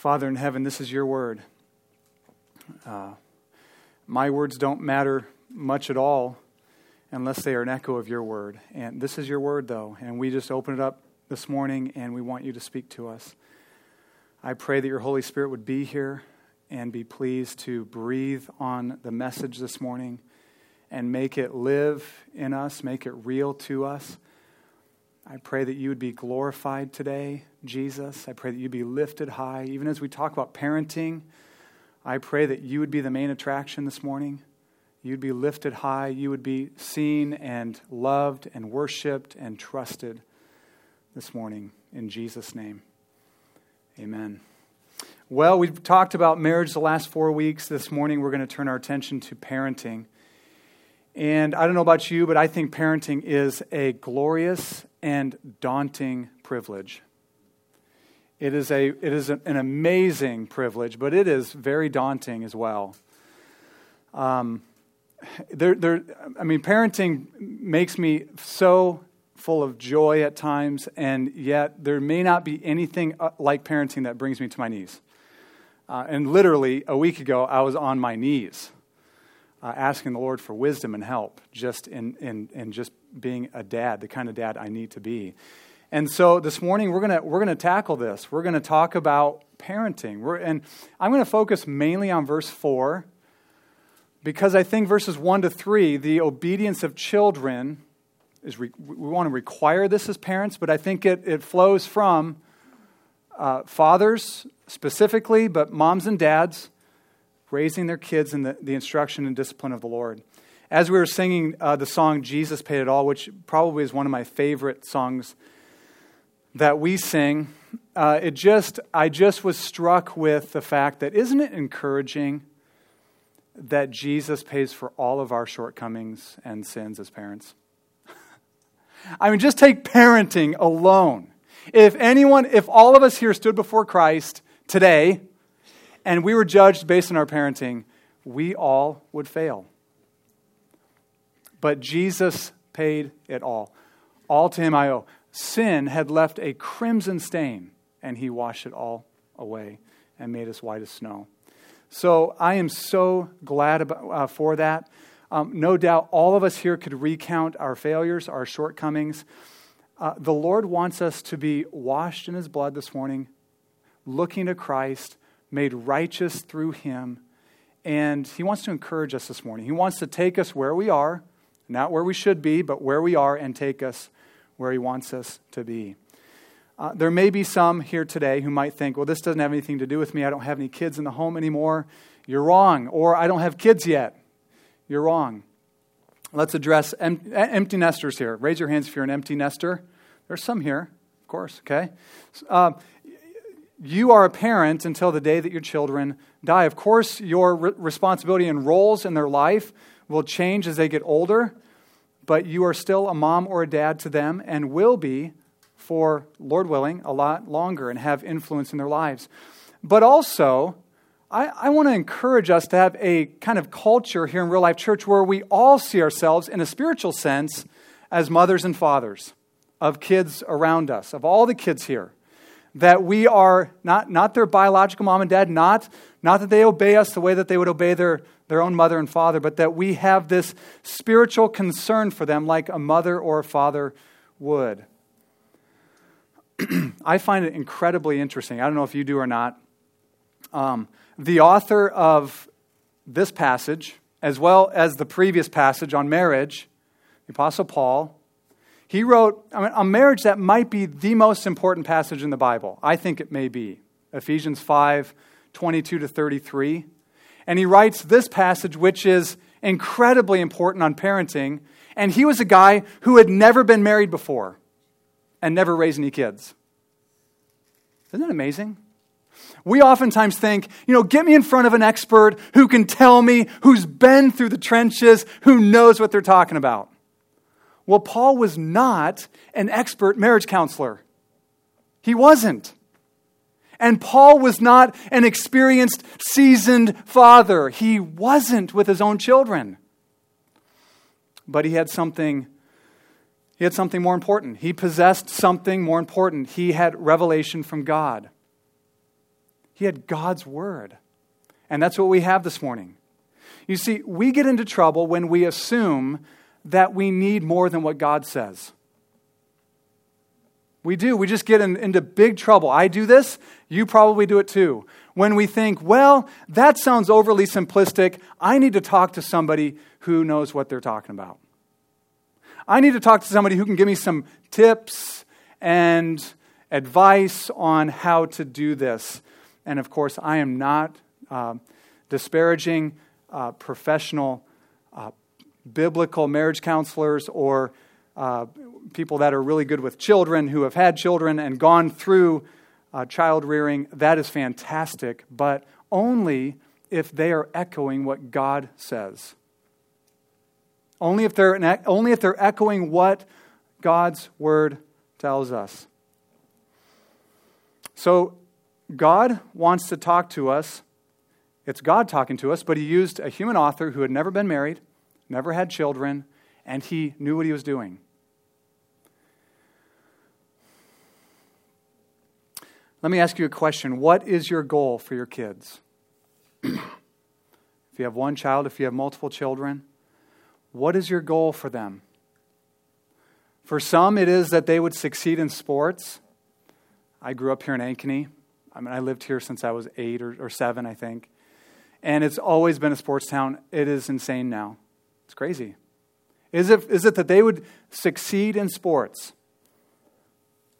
Father in heaven, this is your word. Uh, my words don't matter much at all unless they are an echo of your word. And this is your word, though, and we just open it up this morning and we want you to speak to us. I pray that your Holy Spirit would be here and be pleased to breathe on the message this morning and make it live in us, make it real to us. I pray that you would be glorified today, Jesus. I pray that you'd be lifted high. Even as we talk about parenting, I pray that you would be the main attraction this morning. You'd be lifted high. You would be seen and loved and worshiped and trusted this morning. In Jesus' name, amen. Well, we've talked about marriage the last four weeks. This morning, we're going to turn our attention to parenting. And I don't know about you, but I think parenting is a glorious and daunting privilege. It is, a, it is an amazing privilege, but it is very daunting as well. Um, there, there, I mean, parenting makes me so full of joy at times, and yet there may not be anything uh, like parenting that brings me to my knees. Uh, and literally, a week ago, I was on my knees uh, asking the Lord for wisdom and help just in, in, in just being a dad, the kind of dad I need to be. And so this morning we're to we're gonna tackle this. We're to talk about parenting. We're, and I'm to focus mainly on verse 4 because I think verses 1 to 3, the obedience of children, is re, we want to require this as parents, but I think it, it flows from uh, fathers specifically, but moms and dads raising their kids in the, the instruction and discipline of the Lord. As we were singing uh, the song Jesus Paid It All, which probably is one of my favorite songs that we sing, uh, it just, I just was struck with the fact that isn't it encouraging that Jesus pays for all of our shortcomings and sins as parents? I mean, just take parenting alone. If anyone, if all of us here stood before Christ today, and we were judged based on our parenting, we all would fail. But Jesus paid it all. All to him I owe. Sin had left a crimson stain, and he washed it all away and made us white as snow. So I am so glad about, uh, for that. Um, no doubt all of us here could recount our failures, our shortcomings. Uh, the Lord wants us to be washed in his blood this morning, looking to Christ, made righteous through him. And he wants to encourage us this morning. He wants to take us where we are, not where we should be, but where we are, and take us where he wants us to be. Uh, there may be some here today who might think, well, this doesn't have anything to do with me. I don't have any kids in the home anymore. You're wrong. Or I don't have kids yet. You're wrong. Let's address em- empty nesters here. Raise your hands if you're an empty nester. There's some here, of course, okay? Uh, you are a parent until the day that your children die. Of course, your re- responsibility and roles in their life will change as they get older, but you are still a mom or a dad to them and will be for, Lord willing, a lot longer and have influence in their lives. But also, I, I want to encourage us to have a kind of culture here in real life church where we all see ourselves in a spiritual sense as mothers and fathers of kids around us, of all the kids here that we are not, not their biological mom and dad, not, not that they obey us the way that they would obey their, their own mother and father, but that we have this spiritual concern for them like a mother or a father would. I find it incredibly interesting. I don't know if you do or not. Um, the author of this passage, as well as the previous passage on marriage, the Apostle Paul, he wrote I mean, a marriage that might be the most important passage in the Bible. I think it may be. Ephesians 5 22 to 33. And he writes this passage, which is incredibly important on parenting. And he was a guy who had never been married before and never raised any kids. Isn't that amazing? We oftentimes think, you know, get me in front of an expert who can tell me, who's been through the trenches, who knows what they're talking about. Well, Paul was not an expert marriage counselor. He wasn't. And Paul was not an experienced, seasoned father. He wasn't with his own children. But he had something he had something more important. He possessed something more important. He had revelation from God. He had God's word. And that's what we have this morning. You see, we get into trouble when we assume that we need more than what God says. We do. We just get in, into big trouble. I do this, you probably do it too. When we think, well, that sounds overly simplistic, I need to talk to somebody who knows what they're talking about. I need to talk to somebody who can give me some tips and advice on how to do this. And of course, I am not uh, disparaging uh, professional uh, biblical marriage counselors or uh, people that are really good with children who have had children and gone through uh, child rearing. That is fantastic, but only if they are echoing what God says. Only if they're, only if they're echoing what God's word tells us. So, God wants to talk to us. It's God talking to us, but He used a human author who had never been married, never had children, and he knew what he was doing. Let me ask you a question. What is your goal for your kids? if you have one child, if you have multiple children, what is your goal for them? For some, it is that they would succeed in sports. I grew up here in Ankeny. I mean, I lived here since I was eight or, or seven, I think. And it's always been a sports town. It is insane now. It's crazy. Is it, is it that they would succeed in sports?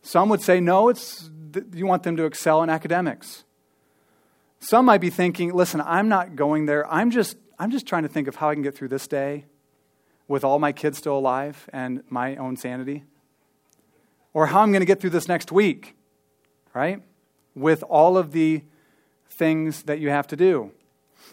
Some would say, no, it's, you want them to excel in academics. Some might be thinking, listen, I'm not going there. I'm just, I'm just trying to think of how I can get through this day with all my kids still alive and my own sanity. Or how I'm going to get through this next week, right? With all of the things that you have to do.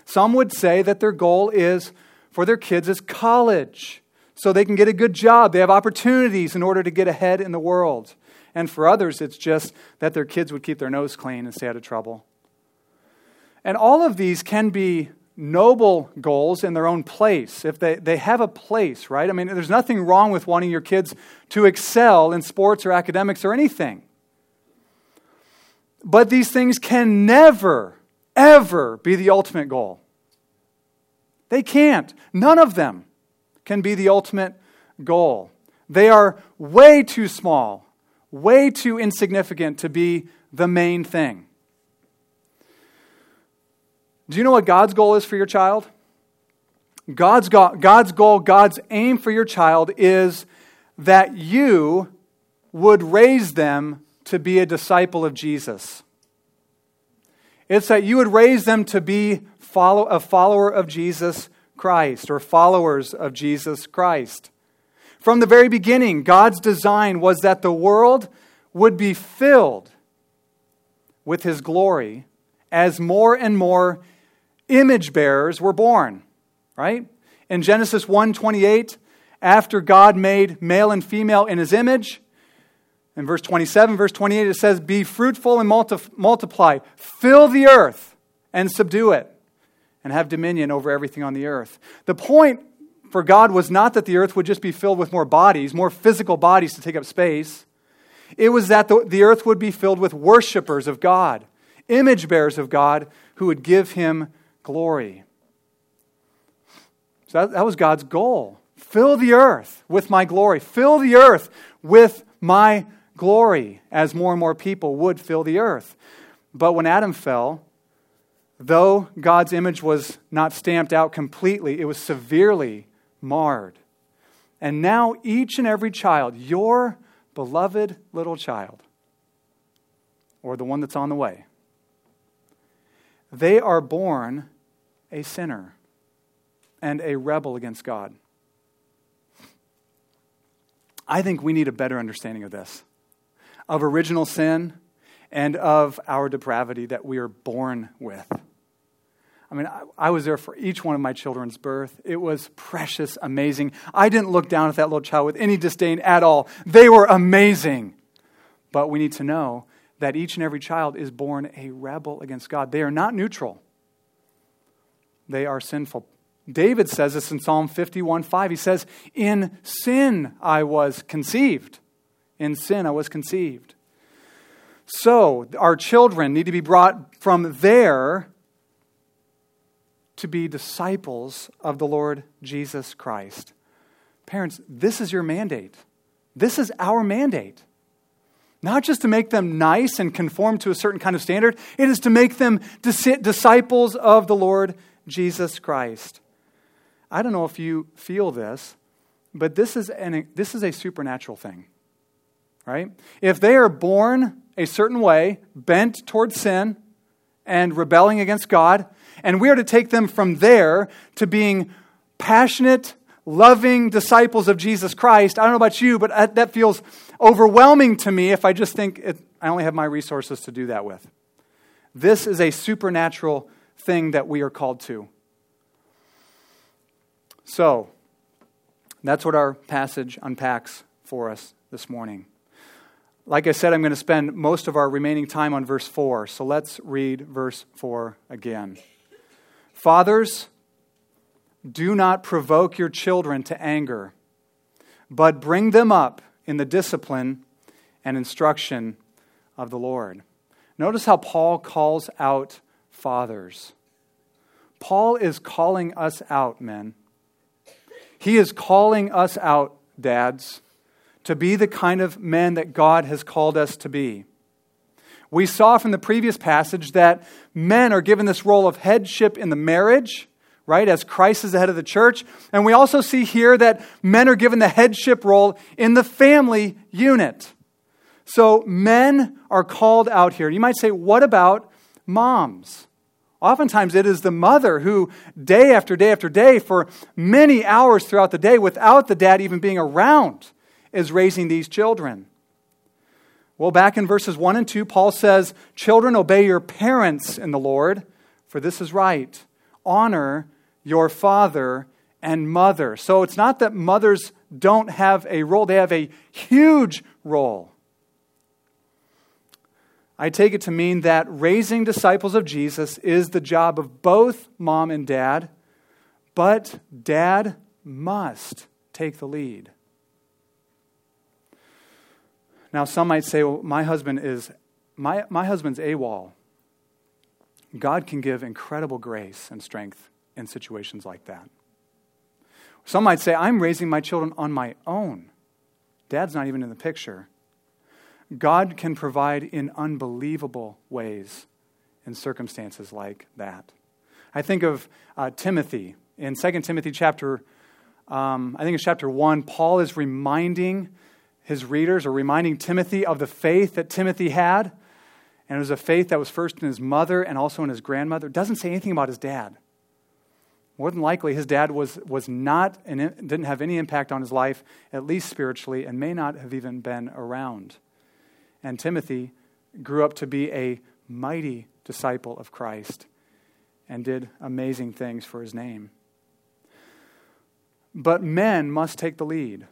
Some would say that their goal is for their kids is college so they can get a good job. They have opportunities in order to get ahead in the world. And for others, it's just that their kids would keep their nose clean and stay out of trouble. And all of these can be noble goals in their own place, if they, they have a place, right? I mean, there's nothing wrong with wanting your kids to excel in sports or academics or anything. But these things can never, ever be the ultimate goal. They can't. None of them can be the ultimate goal. They are way too small, way too insignificant to be the main thing. Do you know what God's goal is for your child? God's, go- God's goal, God's aim for your child is that you would raise them to be a disciple of Jesus. It's that you would raise them to be follow, a follower of Jesus Christ or followers of Jesus Christ. From the very beginning, God's design was that the world would be filled with his glory as more and more image bearers were born, right? In Genesis 1:28, after God made male and female in his image, in verse 27, verse 28 it says, "Be fruitful and multiply, fill the earth and subdue it." And have dominion over everything on the earth. The point for God was not that the earth would just be filled with more bodies, more physical bodies to take up space. It was that the, the earth would be filled with worshipers of God, image bearers of God who would give him glory. So that, that was God's goal. Fill the earth with my glory. Fill the earth with my glory, as more and more people would fill the earth. But when Adam fell, Though God's image was not stamped out completely, it was severely marred. And now, each and every child, your beloved little child, or the one that's on the way, they are born a sinner and a rebel against God. I think we need a better understanding of this of original sin and of our depravity that we are born with. I mean, I, I, was there for each one of my children's birth. It was precious, amazing. I didn't look down at that little child with any disdain at all. They were amazing. But we need to know that each and every child is born a rebel against God. They are not neutral, they are sinful. David says this in Psalm 51 5. He says, In sin I was conceived. In sin I was conceived. So, our children need to be brought from there to be disciples of the Lord Jesus Christ. Parents, this is your mandate. This is our mandate. Not just to make them nice and conform to a certain kind of standard, it is to make them disciples of the Lord Jesus Christ. I don't know if you feel this, but this is, an, this is a supernatural thing, right? If they are born a certain way, bent towards sin and rebelling against God, and we are to take them from there to being passionate, loving disciples of Jesus Christ. I don't know about you, but that feels overwhelming to me if I just think it, I only have my resources to do that with. This is a supernatural thing that we are called to. So, that's what our passage unpacks for us this morning. Like I said, I'm going to spend most of our remaining time on verse 4. So let's read verse 4 again. Fathers, do not provoke your children to anger, but bring them up in the discipline and instruction of the Lord. Notice how Paul calls out fathers. Paul is calling us out, men. He is calling us out, dads, to be the kind of men that God has called us to be. We saw from the previous passage that men are given this role of headship in the marriage, right, as Christ is the head of the church. And we also see here that men are given the headship role in the family unit. So men are called out here. You might say, what about moms? Oftentimes, it is the mother who, day after day after day, for many hours throughout the day, without the dad even being around, is raising these children. Well, back in verses 1 and 2, Paul says, Children, obey your parents in the Lord, for this is right. Honor your father and mother. So it's not that mothers don't have a role, they have a huge role. I take it to mean that raising disciples of Jesus is the job of both mom and dad, but dad must take the lead. Now, some might say, well, my husband is, my, my husband's AWOL. God can give incredible grace and strength in situations like that. Some might say, I'm raising my children on my own. Dad's not even in the picture. God can provide in unbelievable ways in circumstances like that. I think of uh, Timothy. In 2 Timothy chapter, um, I think it's chapter 1, Paul is reminding his readers or reminding Timothy of the faith that Timothy had. And it was a faith that was first in his mother and also in his grandmother. It doesn't say anything about his dad. More than likely, his dad was, was not and didn't have any impact on his life, at least spiritually, and may not have even been around. And Timothy grew up to be a mighty disciple of Christ and did amazing things for his name. But men must take the lead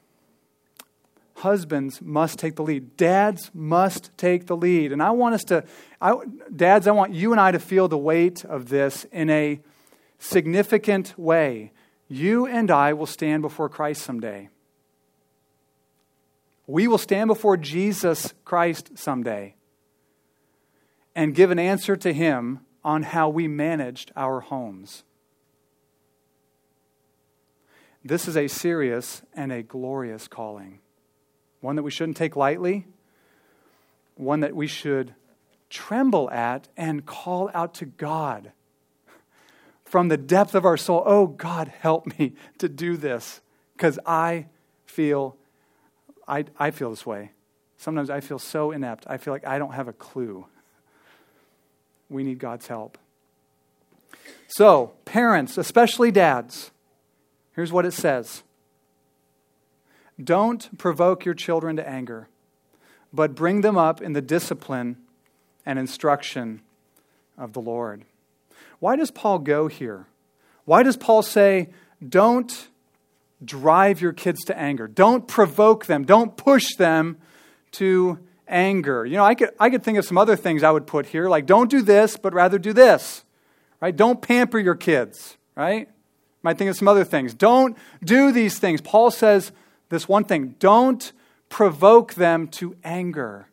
husbands must take the lead. Dads must take the lead. And I want us to, I, dads, I want you and I to feel the weight of this in a significant way. You and I will stand before Christ someday. We will stand before Jesus Christ someday and give an answer to Him on how we managed our homes. This is a serious and a glorious calling one that we shouldn't take lightly, one that we should tremble at and call out to God from the depth of our soul. Oh, God, help me to do this because I feel, I, I feel this way. Sometimes I feel so inept. I feel like I don't have a clue. We need God's help. So, parents, especially dads, here's what it says don't provoke your children to anger, but bring them up in the discipline and instruction of the Lord. Why does Paul go here? Why does Paul say, don't drive your kids to anger? Don't provoke them. Don't push them to anger. You know, I could, I could think of some other things I would put here, like don't do this, but rather do this. Right? Don't pamper your kids, right? Might think of some other things. Don't do these things. Paul says, this one thing don't provoke them to anger.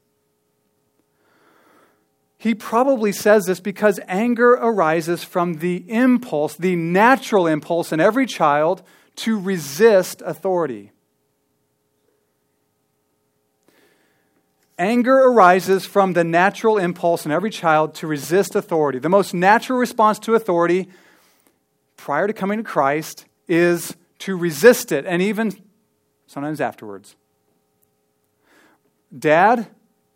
he probably says this because anger arises from the impulse, the natural impulse in every child to resist authority. Anger arises from the natural impulse in every child to resist authority. The most natural response to authority prior to coming to Christ is to resist it, and even sometimes afterwards. Dad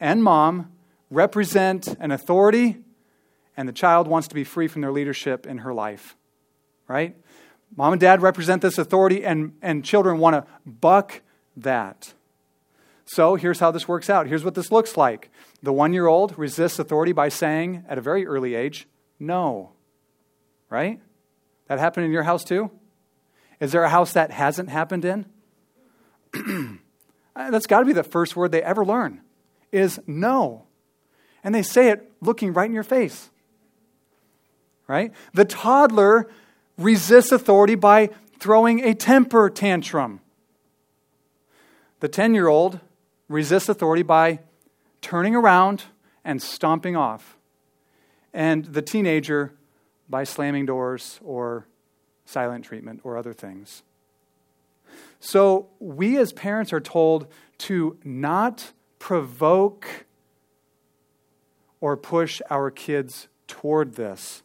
and mom represent an authority, and the child wants to be free from their leadership in her life. Right? Mom and dad represent this authority, and, and children want to buck that. So here's how this works out. Here's what this looks like. The one year old resists authority by saying, at a very early age, no. Right? That happened in your house too? Is there a house that hasn't happened in? That's got to be the first word they ever learn is no. And they say it looking right in your face. Right? The toddler resists authority by throwing a temper tantrum. The 10 year old resists authority by turning around and stomping off. And the teenager by slamming doors or silent treatment or other things. So we as parents are told to not provoke or push our kids toward this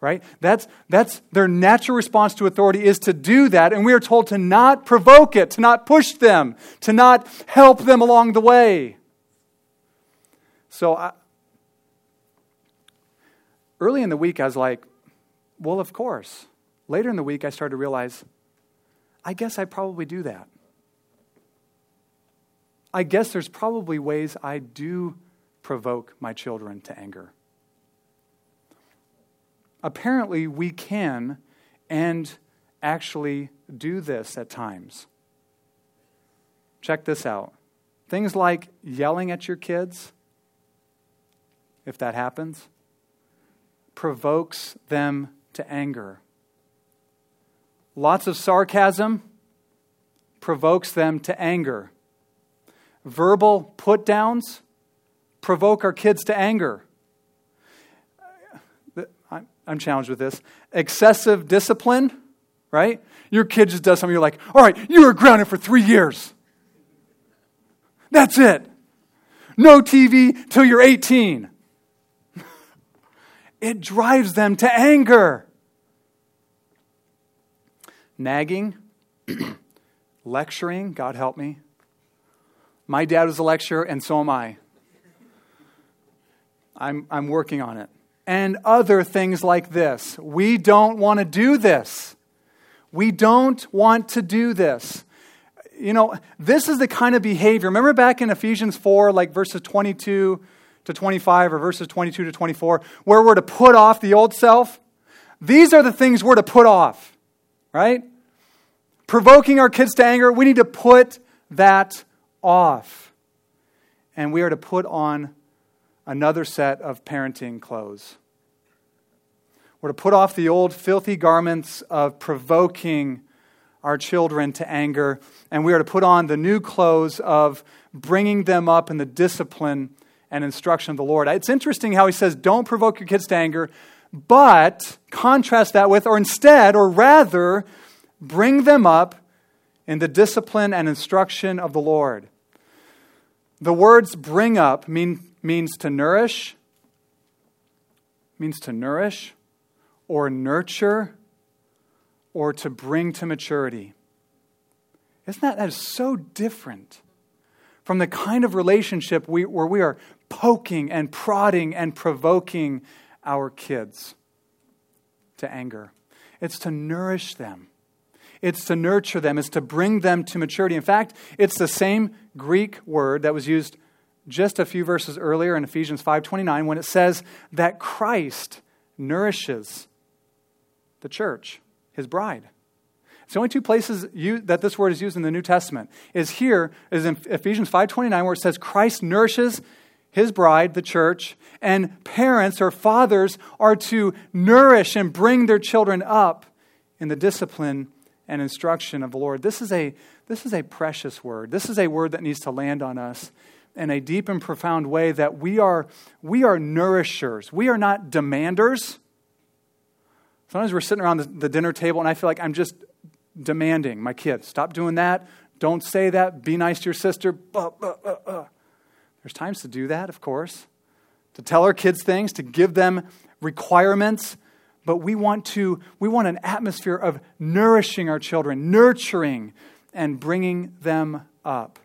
right? That's that's their natural response to authority is to do that and we are told to not provoke it to not push them to not help them along the way. So I, early in the week i was like well of course. Later in the week i started to realize i guess i probably do that i guess there's probably ways i do provoke my children to anger apparently we can and actually do this at times. Check this out. Things like yelling at your kids, if that happens, provokes them to anger. Lots of sarcasm provokes them to anger. Verbal put downs provoke our kids to anger. I'm challenged with this. Excessive discipline, right? Your kid just does something, you're like, all right, you are grounded for three years. That's it. No TV till you're 18. It drives them to anger. Nagging, lecturing, God help me. My dad was a lecturer, and so am I. I'm, I'm working on it and other things like this. We don't want to do this. We don't want to do this. You know, this is the kind of behavior. Remember back in Ephesians 4, like verses 22 to 25 or verses 22 to 24, where we're to put off the old self? These are the things we're to put off, right? Provoking our kids to anger, we need to put that off. And we are to put on another set of parenting clothes. We're to put off the old filthy garments of provoking our children to anger, and we are to put on the new clothes of bringing them up in the discipline and instruction of the Lord. It's interesting how he says, don't provoke your kids to anger, but contrast that with, or instead, or rather, bring them up in the discipline and instruction of the Lord. The words bring up mean, means to nourish, means to nourish, or nurture or to bring to maturity. Isn't that, that is so different from the kind of relationship we, where we are poking and prodding and provoking our kids to anger? It's to nourish them. It's to nurture them. It's to bring them to maturity. In fact, it's the same Greek word that was used just a few verses earlier in Ephesians 5:29 when it says that Christ nourishes the church, his bride. It's the only two places you, that this word is used in the New Testament. Is here is in Ephesians 5:29 where it says Christ nourishes his bride, the church, and parents or fathers are to nourish and bring their children up in the discipline and instruction of the Lord. This is a this is a precious word. This is a word that needs to land on us in a deep and profound way that we are, we are nourishers. We are not demanders. Sometimes we're sitting around the, dinner table and I feel like I'm just demanding my kids, stop doing that. Don't say that. Be nice to your sister. Uh, uh, uh. There's times to do that, of course, to tell our kids things, to give them requirements, but we want to we want an atmosphere of nourishing our children, nurturing and bringing them up.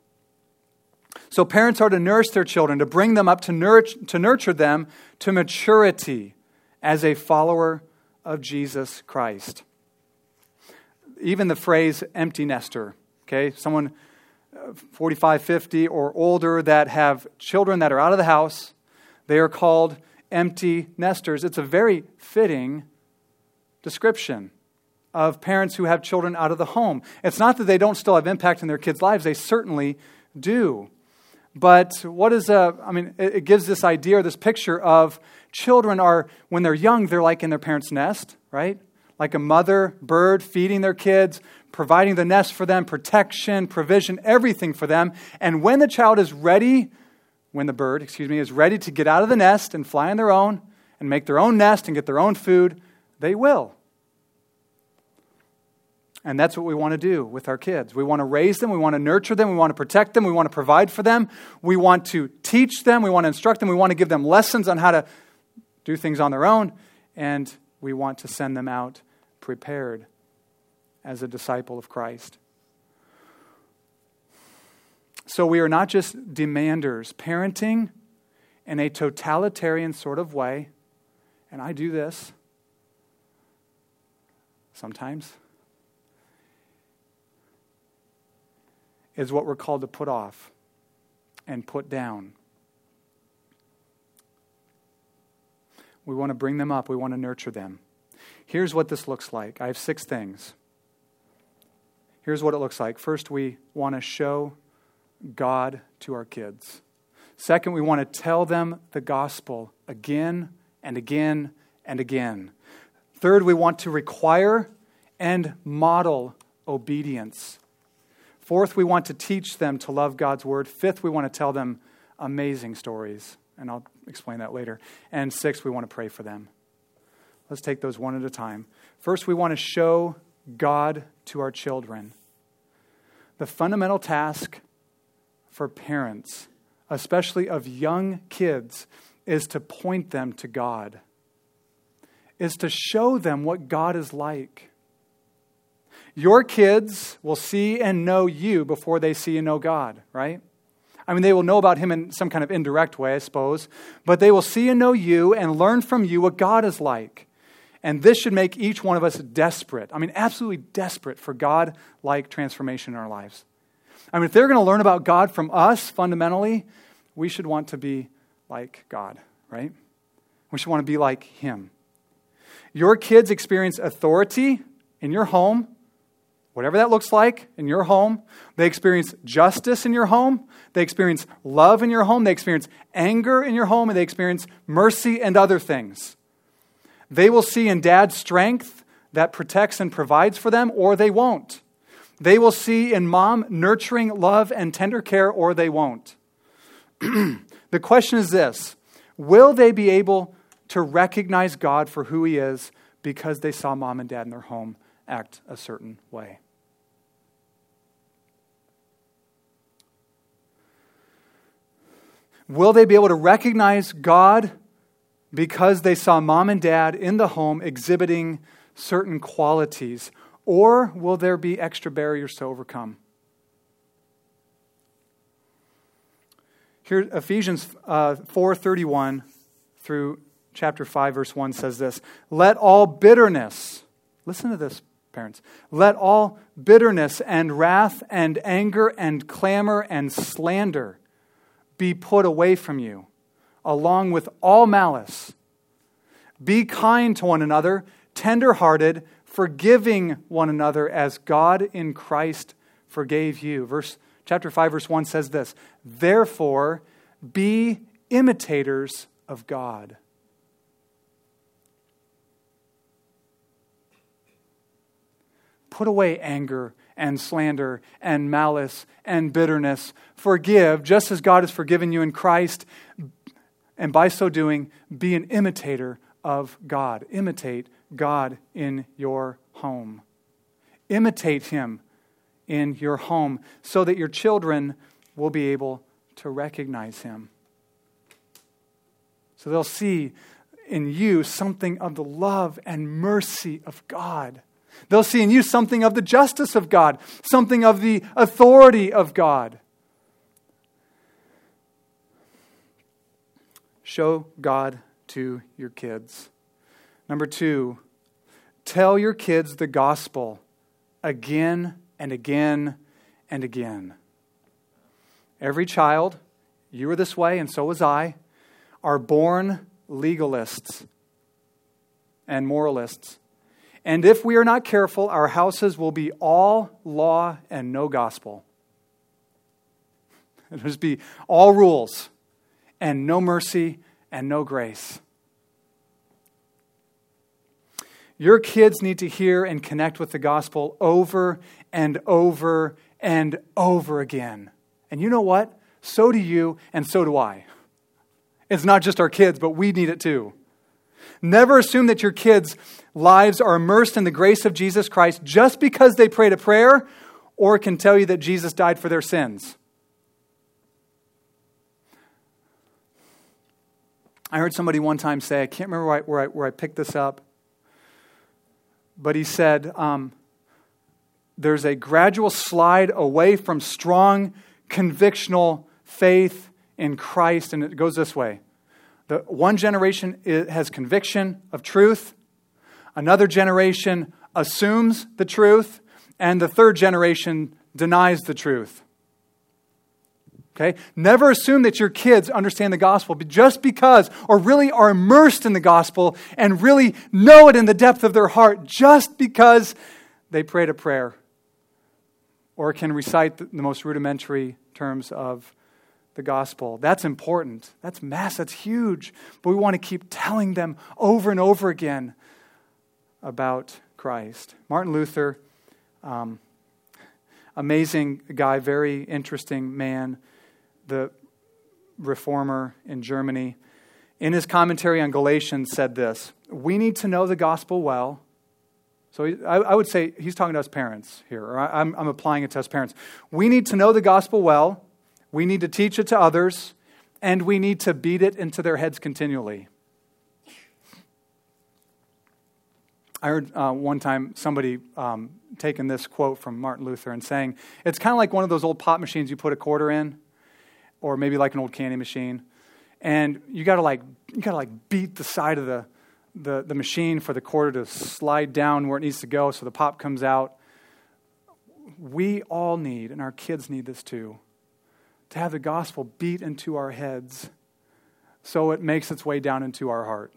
So parents are to nourish their children, to bring them up, to nurture, to nurture them to maturity as a follower of Jesus Christ. Even the phrase empty nester, okay? Someone 45, 50 or older that have children that are out of the house, they are called empty nesters. It's a very fitting description of parents who have children out of the home. It's not that they don't still have impact in their kids' lives, they certainly do. But what is a, I mean, it gives this idea or this picture of children are, when they're young, they're like in their parents' nest, right? Like a mother bird feeding their kids, providing the nest for them, protection, provision, everything for them. And when the child is ready, when the bird, excuse me, is ready to get out of the nest and fly on their own and make their own nest and get their own food, they will. And that's what we want to do with our kids. We want to raise them, we want to nurture them, we want to protect them, we want to provide for them, we want to teach them, we want to instruct them, we want to give them lessons on how to do things on their own, and we want to send them out prepared as a disciple of Christ. So we are not just demanders. Parenting in a totalitarian sort of way, and I do this sometimes is what we're called to put off and put down. We want to bring them up, we want to nurture them. Here's what this looks like I have six things. Here's what it looks like. First, we want to show God to our kids. Second, we want to tell them the gospel again and again and again. Third, we want to require and model obedience. Fourth, we want to teach them to love God's word. Fifth, we want to tell them amazing stories, and I'll explain that later. And sixth, we want to pray for them. Let's take those one at a time. First, we want to show God to our children. The fundamental task for parents, especially of young kids, is to point them to God, is to show them what God is like. Your kids will see and know you before they see and know God, right? I mean, they will know about Him in some kind of indirect way, I suppose, but they will see and know you and learn from you what God is like. And this should make each one of us desperate. I mean, absolutely desperate for God like transformation in our lives. I mean, if they're going to learn about God from us fundamentally, we should want to be like God, right? We should want to be like Him. Your kids experience authority in your home whatever that looks like in your home. They experience justice in your home. They experience love in your home. They experience anger in your home. And they experience mercy and other things. They will see in dad strength that protects and provides for them, or they won't. They will see in mom nurturing love and tender care, or they won't. the question is this Will they be able to recognize God for who He is because they saw mom and dad in their home act a certain way? Will they be able to recognize God because they saw mom and dad in the home exhibiting certain qualities? Or will there be extra barriers to overcome? Here, Ephesians uh, 4.31 through chapter 5, verse 1 says this, Let all bitterness, listen to this, parents, let all bitterness and wrath and anger and clamor and slander be put away from you, along with all malice. Be kind to one another, tenderhearted, forgiving one another as God in Christ forgave you. Verse chapter 5 verse 1 says this, "Therefore be imitators of God." Put away anger and slander and malice and bitterness. Forgive, just as God has forgiven you in Christ, and by so doing, be an imitator of God. Imitate God in your home. Imitate Him in your home so that your children will be able to recognize Him. So they'll see in you something of the love and mercy of God. They'll see in you something of the justice of God, something of the authority of God. Show God to your kids. Number two, tell your kids the gospel again and again and again. Every child, you were this way and so was I, are born legalists and moralists. And if we are not careful, our houses will be all law and no gospel. It'll just be all rules and no mercy and no grace. Your kids need to hear and connect with the gospel over and over and over again. And you know what? So do you, and so do I. It's not just our kids, but we need it too. Never assume that your kids' lives are immersed in the grace of Jesus Christ just because they prayed a prayer or can tell you that Jesus died for their sins. I heard somebody one time say, I can't remember where I, where I, where I picked this up, but he said, um, There's a gradual slide away from strong convictional faith in Christ, and it goes this way. The one generation has conviction of truth, another generation assumes the truth, and the third generation denies the truth. Okay? Never assume that your kids understand the gospel just because, or really are immersed in the gospel and really know it in the depth of their heart just because they prayed a prayer or can recite the most rudimentary terms of the gospel. That's important. That's mass. That's huge. But we want to keep telling them over and over again about Christ. Martin Luther, um, amazing guy, very interesting man, the reformer in Germany. In his commentary on Galatians, said this We need to know the gospel well. So I, would say he's talking to us parents here, or I'm, I'm applying it to us parents. We need to know the gospel well we need to teach it to others, and we need to beat it into their heads continually. I heard uh, one time somebody um, taking this quote from Martin Luther and saying, it's kind of like one of those old pop machines you put a quarter in, or maybe like an old candy machine. And you gotta like you gotta like beat the side of the, the, the machine for the quarter to slide down where it needs to go so the pop comes out. We all need, and our kids need this too to have the gospel beat into our heads so it makes its way down into our heart.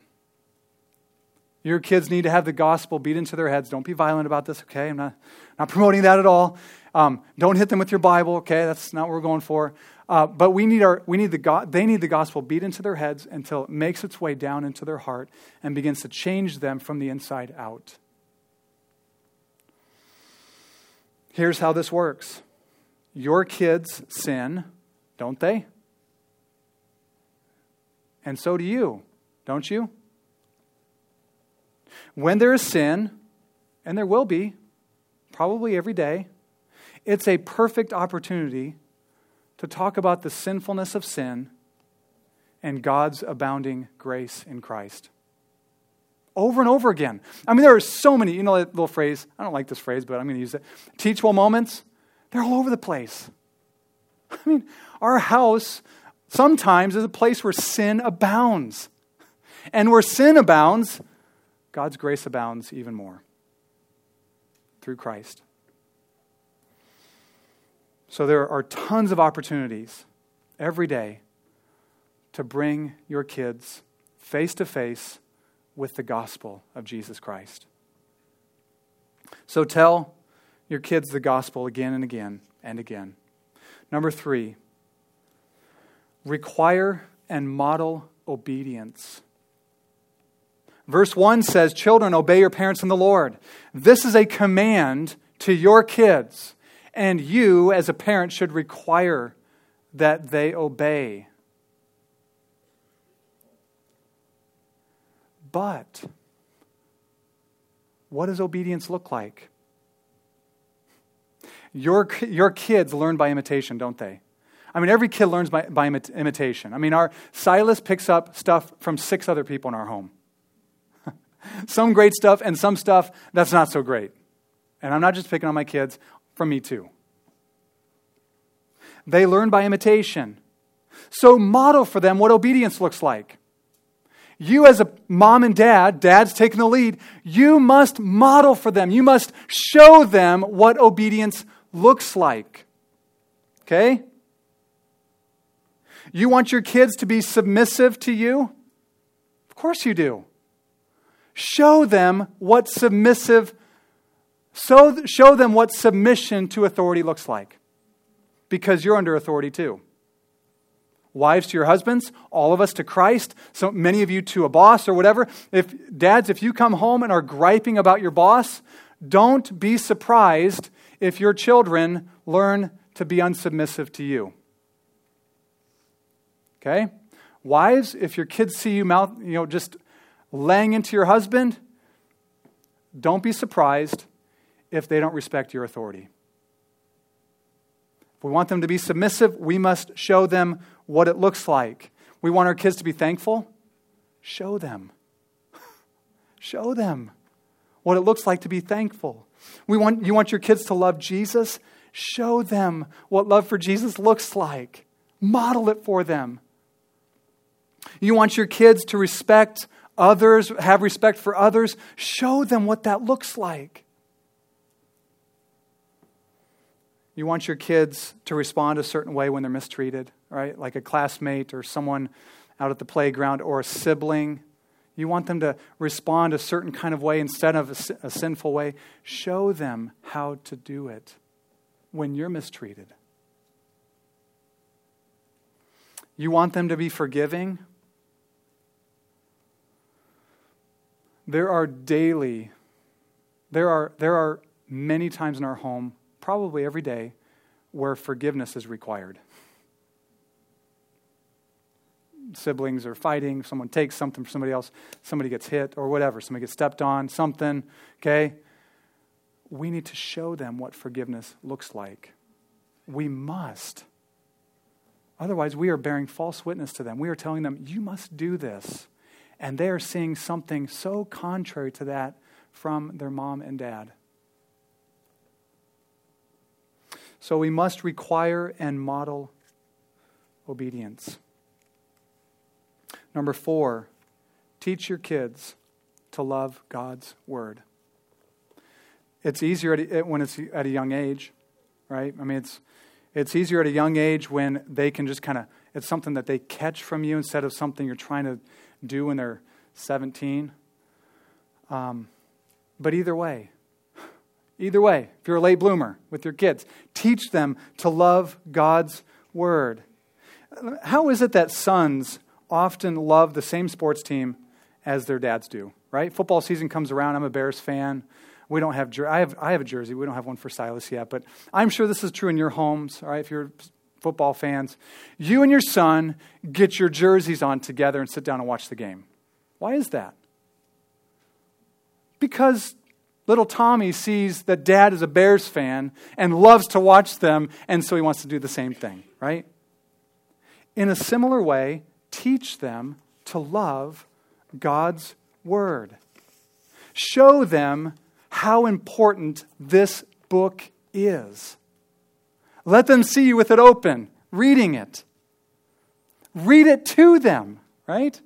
Your kids need to have the gospel beat into their heads. Don't be violent about this, okay? I'm not, not promoting that at all. Um, don't hit them with your Bible, okay? That's not what we're going for. Uh, but we need our, we need the go- they need the gospel beat into their heads until it makes its way down into their heart and begins to change them from the inside out. Here's how this works your kids sin don't they? And so do you, don't you? When there is sin, and there will be, probably every day, it's a perfect opportunity to talk about the sinfulness of sin and God's abounding grace in Christ. Over and over again. I mean, there are so many, you know, that little phrase, I don't like this phrase, but I'm going to use it. Teachable moments, they're all over the place. I mean, our house sometimes is a place where sin abounds. And where sin abounds, God's grace abounds even more through Christ. So there are tons of opportunities every day to bring your kids face to face with the gospel of Jesus Christ. So tell your kids the gospel again and again and again. Number three, require and model obedience. Verse 1 says, Children, obey your parents in the Lord. This is a command to your kids, and you, as a parent, should require that they obey. But what does obedience look like? Your, your kids learn by imitation, don't they? I mean, every kid learns by, by imitation. I mean, our Silas picks up stuff from six other people in our home. some great stuff and some stuff that's not so great. And I'm not just picking on my kids, from me too. They learn by imitation. So model for them what obedience looks like. You, as a mom and dad, dad's taking the lead, you must model for them. You must show them what obedience looks like. Okay? You want your kids to be submissive to you? Of course you do. Show them what submissive so show them what submission to authority looks like. Because you're under authority too. Wives to your husbands, all of us to Christ, so many of you to a boss or whatever. If dads, if you come home and are griping about your boss, don't be surprised if your children learn to be unsubmissive to you. Okay? Wives, if your kids see you mouth, you know, just laying into your husband, don't be surprised if they don't respect your authority. If we want them to be submissive, we must show them what it looks like. We want our kids to be thankful. Show them. show them what it looks like to be thankful. We want, you want your kids to love Jesus? Show them what love for Jesus looks like. Model it for them. You want your kids to respect others, have respect for others? Show them what that looks like. You want your kids to respond a certain way when they're mistreated, right? Like a classmate or someone out at the playground or a sibling. You want them to respond a certain kind of way instead of a, a sinful way. Show them how to do it when you're mistreated. You want them to be forgiving There are daily, there are, there are many times in our home, probably every day, where forgiveness is required. Siblings are fighting, someone takes something from somebody else, somebody gets hit or whatever, somebody gets stepped on, something, okay? We need to show them what forgiveness looks like. We must. Otherwise, we are bearing false witness to them. We are telling them, you must do this and they are seeing something so contrary to that from their mom and dad. So we must require and model obedience. Number four, teach your kids to love God's word. It's easier when it's at a young age, right? I mean, it's, it's easier at a young age when they can just kind of, it's something that they catch from you instead of something you're trying to do when they're 17. Um, but either way, either way, if you're a late bloomer with your kids, teach them to love God's word. How is it that sons often love the same sports team as their dads do, right? Football season comes around. I'm a Bears fan. We don't have, I have, I have a jersey. We don't have one for Silas yet, but I'm sure this is true in your homes, all right? If you're football fans, you and your son get your jerseys on together and sit down and watch the game. Why is that? Because little Tommy sees that dad is a Bears fan and loves to watch them, and so he wants to do the same thing, right? In a similar way, teach them to love God's Word. Show them how important this book is. Let them see you with it open, reading it. Read it to them, right?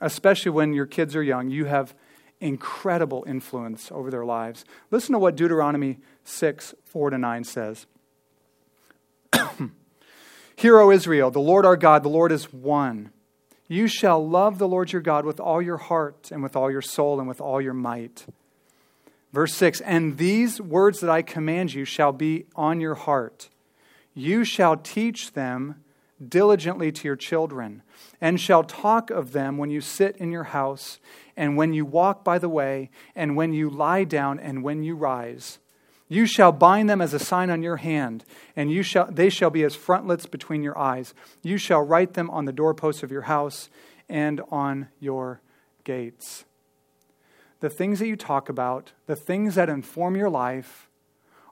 Especially when your kids are young, you have incredible influence over their lives. Listen to what Deuteronomy 6 4 to 9 says. Hear, O Israel, the Lord our God, the Lord is one. You shall love the Lord your God with all your heart and with all your soul and with all your might. Verse 6 And these words that I command you shall be on your heart. You shall teach them diligently to your children, and shall talk of them when you sit in your house, and when you walk by the way, and when you lie down, and when you rise. You shall bind them as a sign on your hand, and you shall, they shall be as frontlets between your eyes. You shall write them on the doorposts of your house and on your gates. The things that you talk about, the things that inform your life,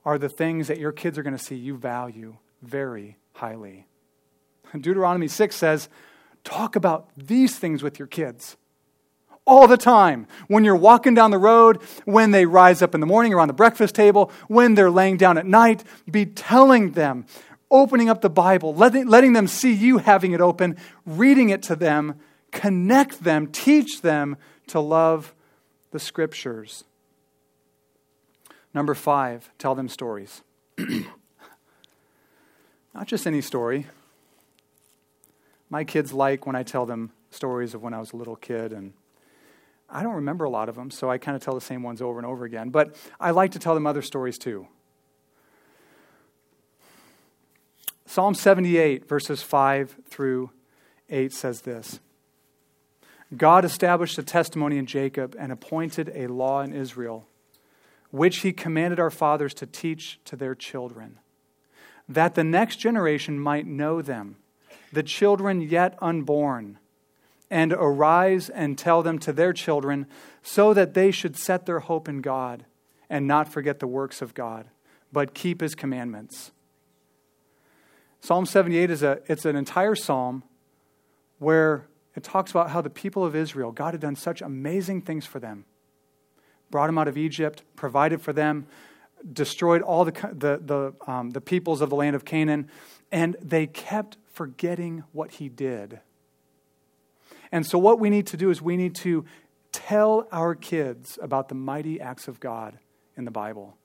are the things that your kids are going to see you value very highly. Deuteronomy 6 says, Talk about these things with your kids all the time. When you're walking down the road, when they rise up in the morning around the breakfast table, when they're laying down at night, be telling them, opening up the Bible, letting, letting them see you having it open, reading it to them, connect them, teach them to love the scriptures. Number five, tell them stories. Not just any story. My kids like when I tell them stories of when I was a little kid, and I don't remember a lot of them, so I kind of tell the same ones over and over again. But I like to tell them other stories too. Psalm 78, verses 5 through 8 says this God established a testimony in Jacob and appointed a law in Israel, which he commanded our fathers to teach to their children, that the next generation might know them, the children yet unborn, and arise and tell them to their children, so that they should set their hope in God and not forget the works of God, but keep his commandments. Psalm 78 is a, it's an entire psalm where it talks about how the people of Israel, God had done such amazing things for them. Brought them out of Egypt, provided for them, destroyed all the, the, the, um, the peoples of the land of Canaan, and they kept forgetting what he did. And so, what we need to do is we need to tell our kids about the mighty acts of God in the Bible.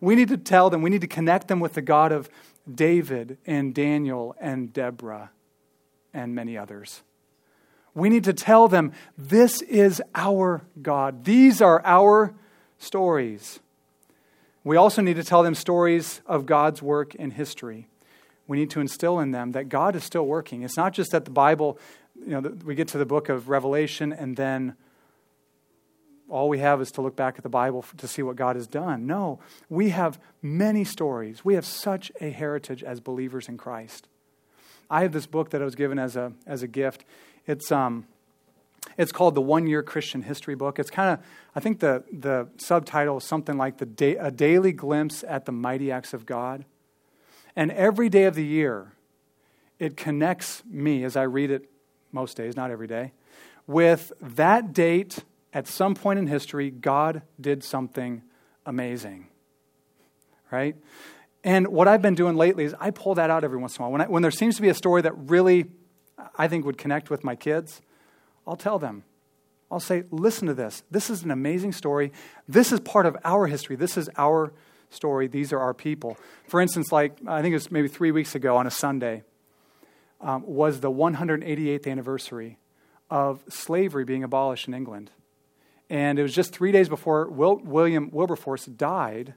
We need to tell them, we need to connect them with the God of David and Daniel and Deborah and many others. We need to tell them this is our God. These are our stories. We also need to tell them stories of God's work in history. We need to instill in them that God is still working. It's not just that the Bible, you know, we get to the book of Revelation and then all we have is to look back at the Bible to see what God has done. No, we have many stories. We have such a heritage as believers in Christ. I have this book that I was given as a, as a gift. It's, um, it's called the One Year Christian History Book. It's kind of, I think the, the subtitle is something like the day, A Daily Glimpse at the Mighty Acts of God. And every day of the year, it connects me as I read it most days, not every day, with that date at some point in history, God did something amazing. Right? And what I've been doing lately is I pull that out every once in a while. When, I, when there seems to be a story that really I think would connect with my kids, I'll tell them. I'll say, listen to this. This is an amazing story. This is part of our history. This is our story. These are our people. For instance, like I think it was maybe three weeks ago on a Sunday, um, was the 188th anniversary of slavery being abolished in England. And it was just three days before Will, William Wilberforce died,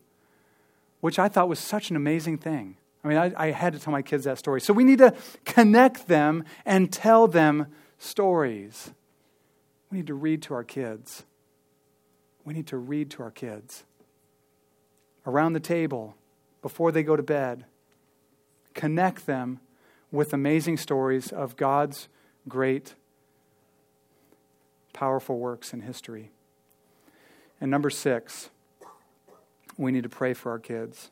which I thought was such an amazing thing. I mean, I, I, had to tell my kids that story. So we need to connect them and tell them stories. We need to read to our kids. We need to read to our kids. Around the table, before they go to bed, connect them with amazing stories of God's great, powerful works in history. And number six, we need to pray for our kids.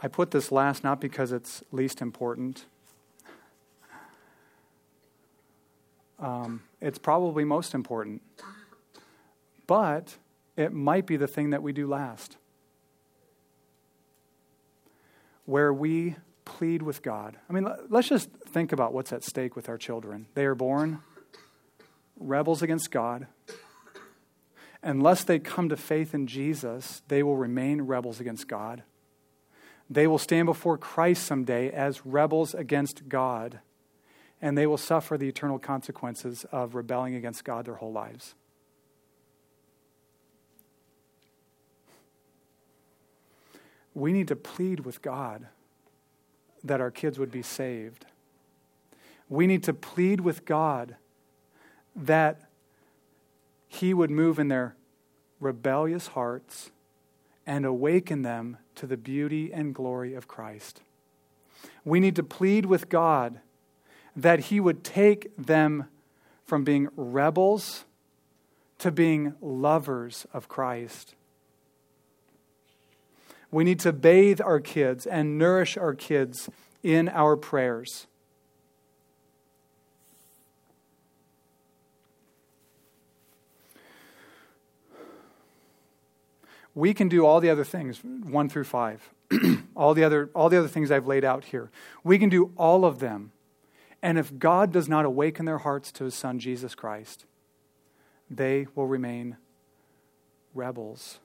I put this last not because it's least important. Um, it's probably most important. But it might be the thing that we do last. Where we plead with God. I mean, let's just think about what's at stake with our children. They are born rebels against God. Unless they come to faith in Jesus, they will remain rebels against God. They will stand before Christ someday as rebels against God, and they will suffer the eternal consequences of rebelling against God their whole lives. we need to plead with God that our kids would be saved. We need to plead with God that He would move in their rebellious hearts and awaken them to the beauty and glory of Christ. We need to plead with God that He would take them from being rebels to being lovers of Christ. We need to bathe our kids and nourish our kids in our prayers. we can do all the other things, one through five, all, the other, all the other things I've laid out here. We can do all of them. And if God does not awaken their hearts to his Son, Jesus Christ, they will remain rebels.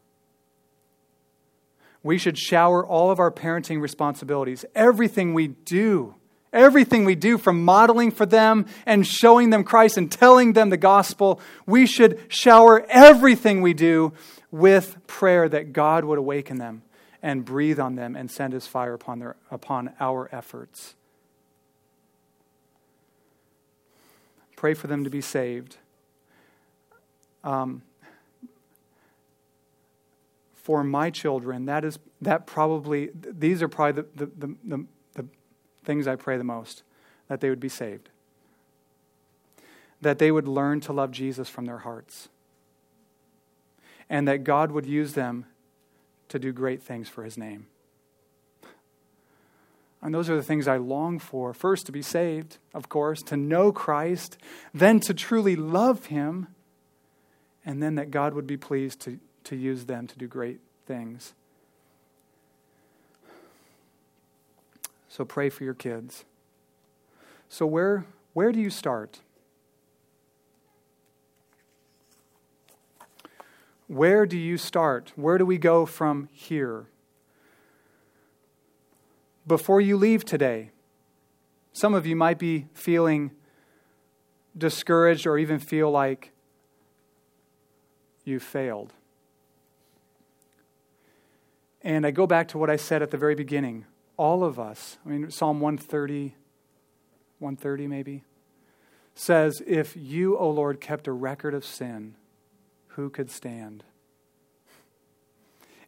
We should shower all of our parenting responsibilities, everything we do, everything we do from modeling for them and showing them Christ and telling them the gospel. We should shower everything we do with prayer that God would awaken them and breathe on them and send his fire upon, their, upon our efforts. Pray for them to be saved. Um, for my children, that is that probably these are probably the, the, the, the, the things I pray the most that they would be saved. That they would learn to love Jesus from their hearts and that God would use them to do great things for his name. And those are the things I long for. First, to be saved, of course, to know Christ, then to truly love him, and then that God would be pleased to, to use them to do great things. So pray for your kids. So, where, where do you start? Where do you start? Where do we go from here? Before you leave today, some of you might be feeling discouraged or even feel like you failed. And I go back to what I said at the very beginning. All of us, I mean, Psalm 130, 130 maybe, says, If you, O Lord, kept a record of sin, who could stand?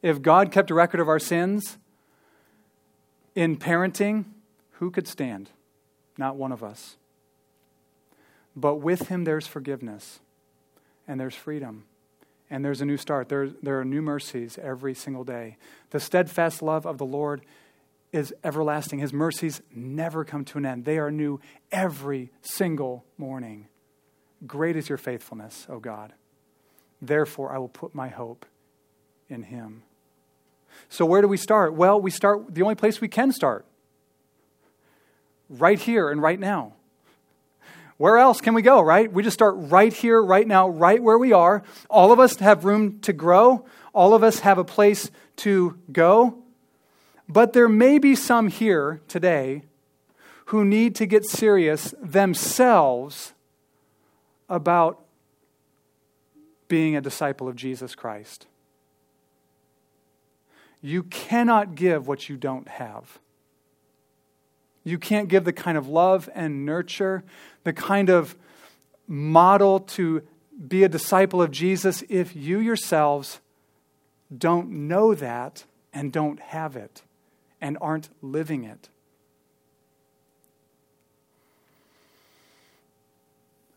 If God kept a record of our sins in parenting, who could stand? Not one of us. But with Him, there's forgiveness, and there's freedom, and there's a new start. There, there are new mercies every single day. The steadfast love of the Lord is everlasting. His mercies never come to an end, they are new every single morning. Great is your faithfulness, O God. Therefore, I will put my hope in him. So, where do we start? Well, we start the only place we can start right here and right now. Where else can we go, right? We just start right here, right now, right where we are. All of us have room to grow, all of us have a place to go. But there may be some here today who need to get serious themselves about being a disciple of Jesus Christ. You cannot give what you don't have. You can't give the kind of love and nurture, the kind of model to be a disciple of Jesus if you yourselves don't know that and don't have it and aren't living it.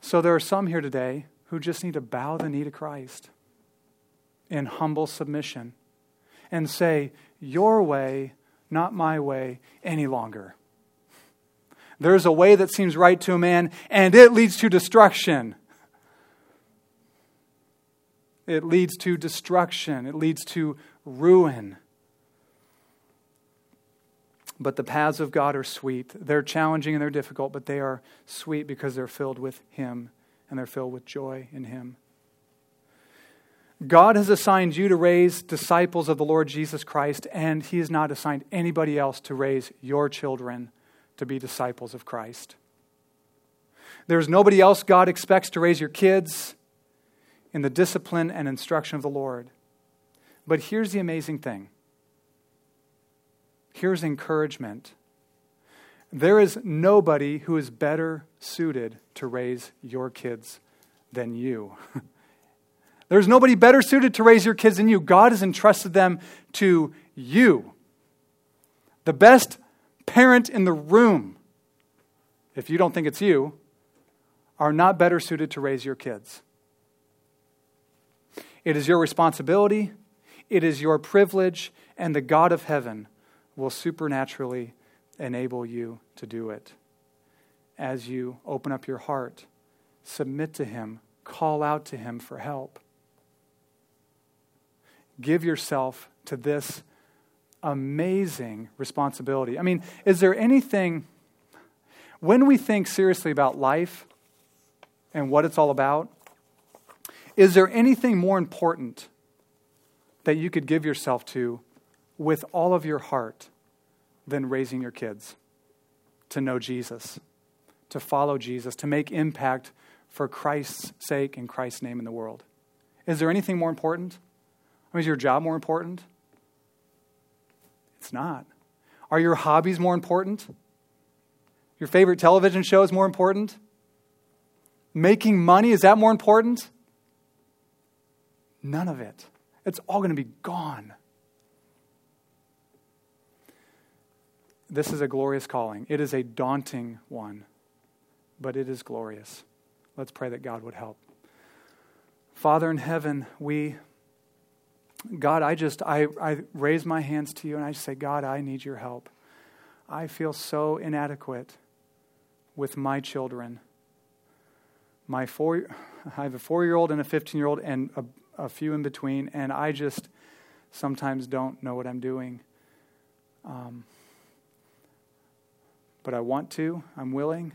So there are some here today who just need to bow the knee to Christ in humble submission and say, Your way, not my way, any longer. There's a way that seems right to a man, and it leads to destruction. It leads to destruction. It leads to ruin. But the paths of God are sweet. They're challenging and they're difficult, but they are sweet because they're filled with Him and they're filled with joy in Him. God has assigned you to raise disciples of the Lord Jesus Christ, and He has not assigned anybody else to raise your children to be disciples of Christ. There's nobody else God expects to raise your kids in the discipline and instruction of the Lord. But here's the amazing thing here's encouragement there is nobody who is better suited to raise your kids than you. There's nobody better suited to raise your kids than you. God has entrusted them to you. The best parent in the room, if you don't think it's you, are not better suited to raise your kids. It is your responsibility, it is your privilege, and the God of heaven will supernaturally enable you to do it. As you open up your heart, submit to Him, call out to Him for help. Give yourself to this amazing responsibility. I mean, is there anything, when we think seriously about life and what it's all about, is there anything more important that you could give yourself to with all of your heart than raising your kids to know Jesus, to follow Jesus, to make impact for Christ's sake and Christ's name in the world? Is there anything more important? Mean, is your job more important? It's not. Are your hobbies more important? Your favorite television show is more important? Making money, is that more important? None of it. It's all going to be gone. This is a glorious calling. It is a daunting one, but it is glorious. Let's pray that God would help. Father in heaven, we God, I just, I, I raise my hands to you and I say, God, I need your help. I feel so inadequate with my children. My four, I have a four year old and a 15 year old and a, a, few in between, and I just sometimes don't know what I'm doing. Um, but I want to, I'm willing.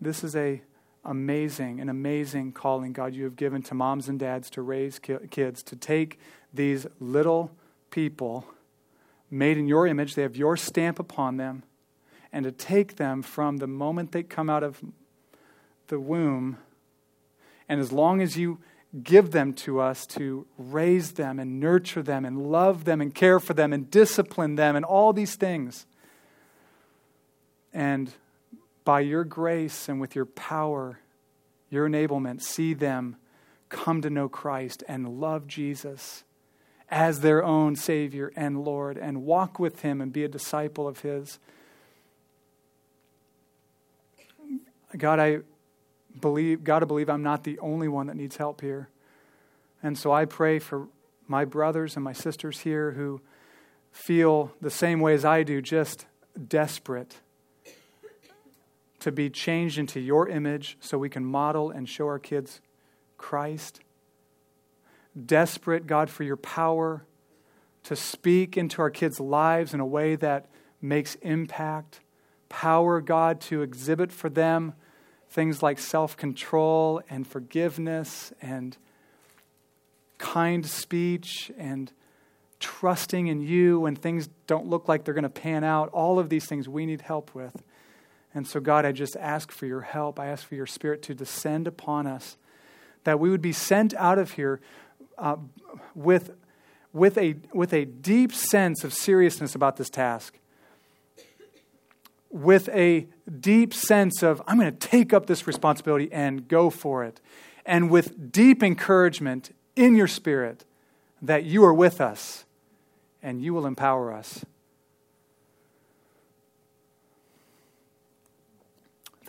This is a amazing, an amazing calling, God, you have given to moms and dads to raise kids, to take these little people made in your image, they have your stamp upon them, and to take them from the moment they come out of the womb, and as long as you give them to us to raise them and nurture them and love them and care for them and discipline them and all these things. And by your grace and with your power, your enablement, see them come to know Christ and love Jesus as their own Savior and Lord and walk with Him and be a disciple of His. God, I believe, got to believe I'm not the only one that needs help here. And so I pray for my brothers and my sisters here who feel the same way as I do, just desperate to be changed into your image so we can model and show our kids Christ. Desperate, God, for your power to speak into our kids' lives in a way that makes impact. Power, God, to exhibit for them things like self control and forgiveness and kind speech and trusting in you when things don't look like they're going to pan out. All of these things we need help with. And so, God, I just ask for your help. I ask for your Spirit to descend upon us, that we would be sent out of here uh, with, with, a, with a deep sense of seriousness about this task, with a deep sense of, I'm going to take up this responsibility and go for it, and with deep encouragement in your Spirit that you are with us and you will empower us.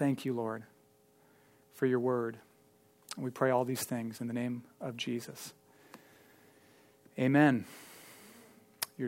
Thank you, Lord, for your word. We pray all these things in the name of Jesus. Amen. You're